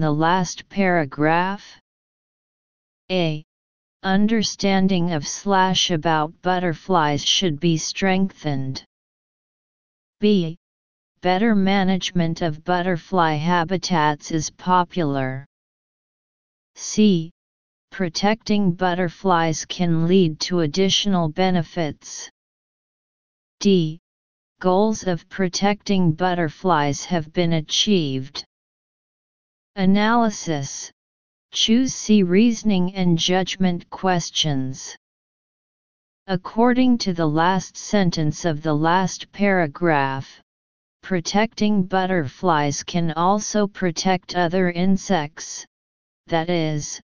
the last paragraph? A. Understanding of slash about butterflies should be strengthened. B. Better management of butterfly habitats is popular. C. Protecting butterflies can lead to additional benefits. D. Goals of protecting butterflies have been achieved. Analysis Choose C reasoning and judgment questions. According to the last sentence of the last paragraph, protecting butterflies can also protect other insects, that is,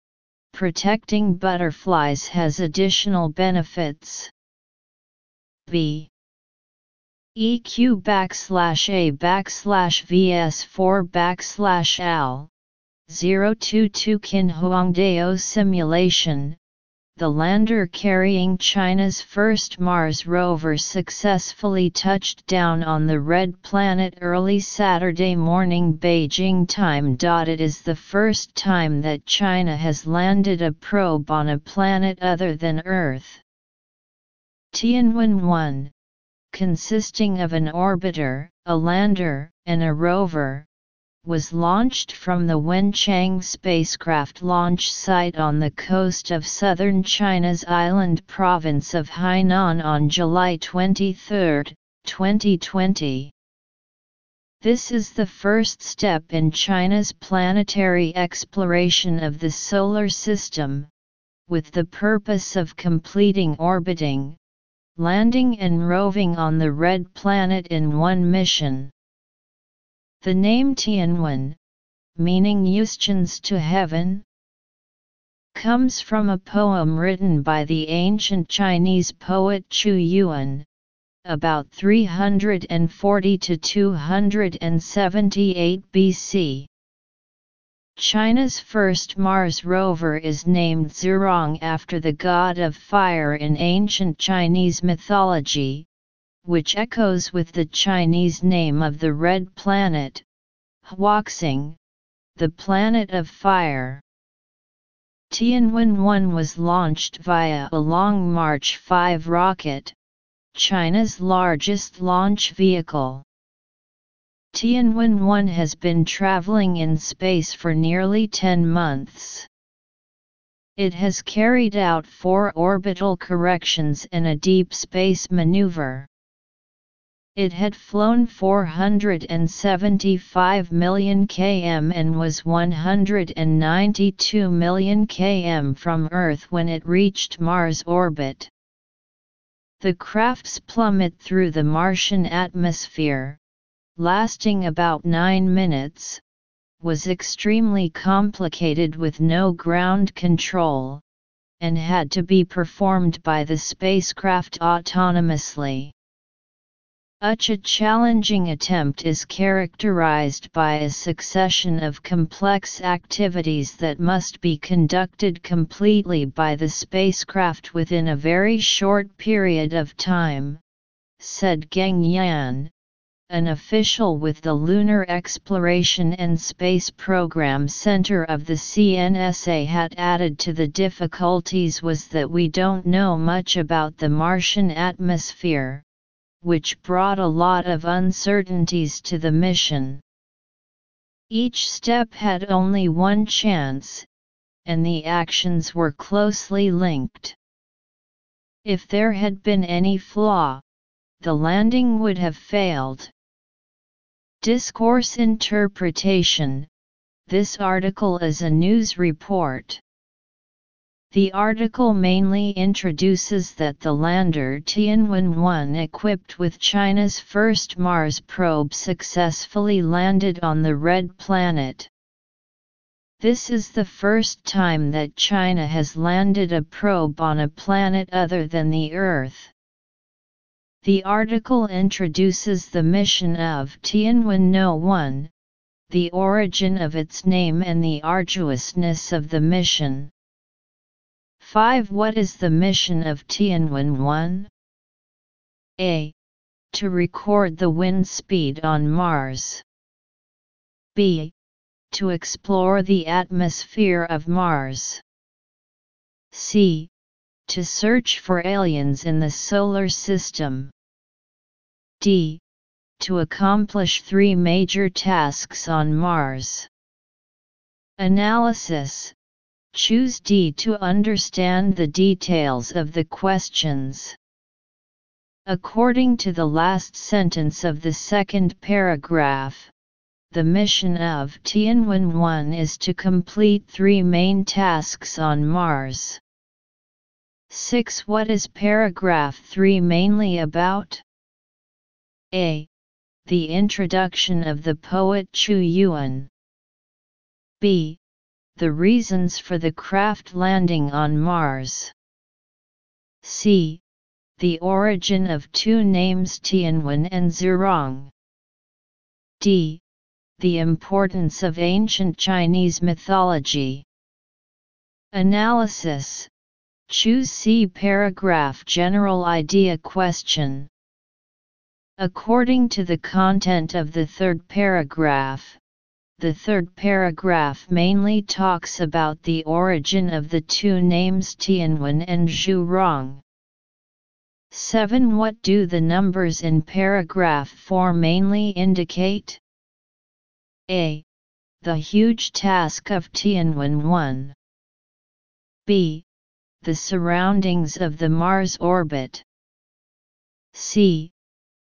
protecting butterflies has additional benefits. B. EQ backslash A backslash VS4 backslash AL 022 Qin Huangdao simulation the lander carrying China's first Mars rover successfully touched down on the Red Planet early Saturday morning Beijing time. It is the first time that China has landed a probe on a planet other than Earth. Tianwen 1, consisting of an orbiter, a lander, and a rover, was launched from the Wenchang spacecraft launch site on the coast of southern China's island province of Hainan on July 23, 2020. This is the first step in China's planetary exploration of the Solar System, with the purpose of completing orbiting, landing and roving on the Red Planet in one mission. The name Tianwen, meaning Questions to heaven, comes from a poem written by the ancient Chinese poet Qu Yuan, about 340 to 278 BC. China's first Mars rover is named Zhurong after the god of fire in ancient Chinese mythology, which echoes with the Chinese name of the red planet, Huoxing, the planet of fire. Tianwen-1 was launched via a Long March 5 rocket, China's largest launch vehicle. Tianwen-1 has been traveling in space for nearly 10 months. It has carried out four orbital corrections and a deep space maneuver. It had flown 475 million km and was 192 million km from Earth when it reached Mars orbit. The craft's plummet through the Martian atmosphere, lasting about 9 minutes, was extremely complicated with no ground control, and had to be performed by the spacecraft autonomously. Such a challenging attempt is characterized by a succession of complex activities that must be conducted completely by the spacecraft within a very short period of time, said Geng Yan, an official with the Lunar Exploration and Space Program Center of the CNSA had added to the difficulties was that we don't know much about the Martian atmosphere which brought a lot of uncertainties to the mission. Each step had only one chance, and the actions were closely linked. If there had been any flaw, the landing would have failed. Discourse Interpretation This article is a news report. The article mainly introduces that the lander Tianwen-1 equipped with China's first Mars probe successfully landed on the Red Planet. This is the first time that China has landed a probe on a planet other than the Earth. The article introduces the mission of Tianwen-1, the origin of its name and the arduousness of the mission. 5. What is the mission of Tianwen 1? A. To record the wind speed on Mars. B. To explore the atmosphere of Mars. C. To search for aliens in the solar system. D. To accomplish three major tasks on Mars. Analysis Choose D to understand the details of the questions. According to the last sentence of the second paragraph, the mission of Tianwen-1 is to complete three main tasks on Mars. 6. What is paragraph 3 mainly about? A. The introduction of the poet Qu Yuan. B. The reasons for the craft landing on Mars. C. The origin of two names Tianwen and Zhurong. D. The importance of ancient Chinese mythology. Analysis Choose C paragraph General idea question. According to the content of the third paragraph, the third paragraph mainly talks about the origin of the two names Tianwen and Zhurong. 7. What do the numbers in paragraph 4 mainly indicate? A. The huge task of Tianwen 1. B. The surroundings of the Mars orbit. C.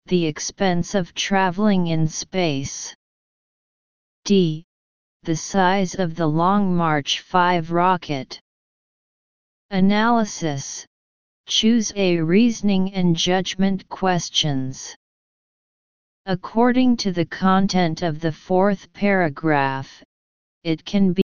The expense of traveling in space. D. The size of the Long March 5 rocket. Analysis Choose a reasoning and judgment questions. According to the content of the fourth paragraph, it can be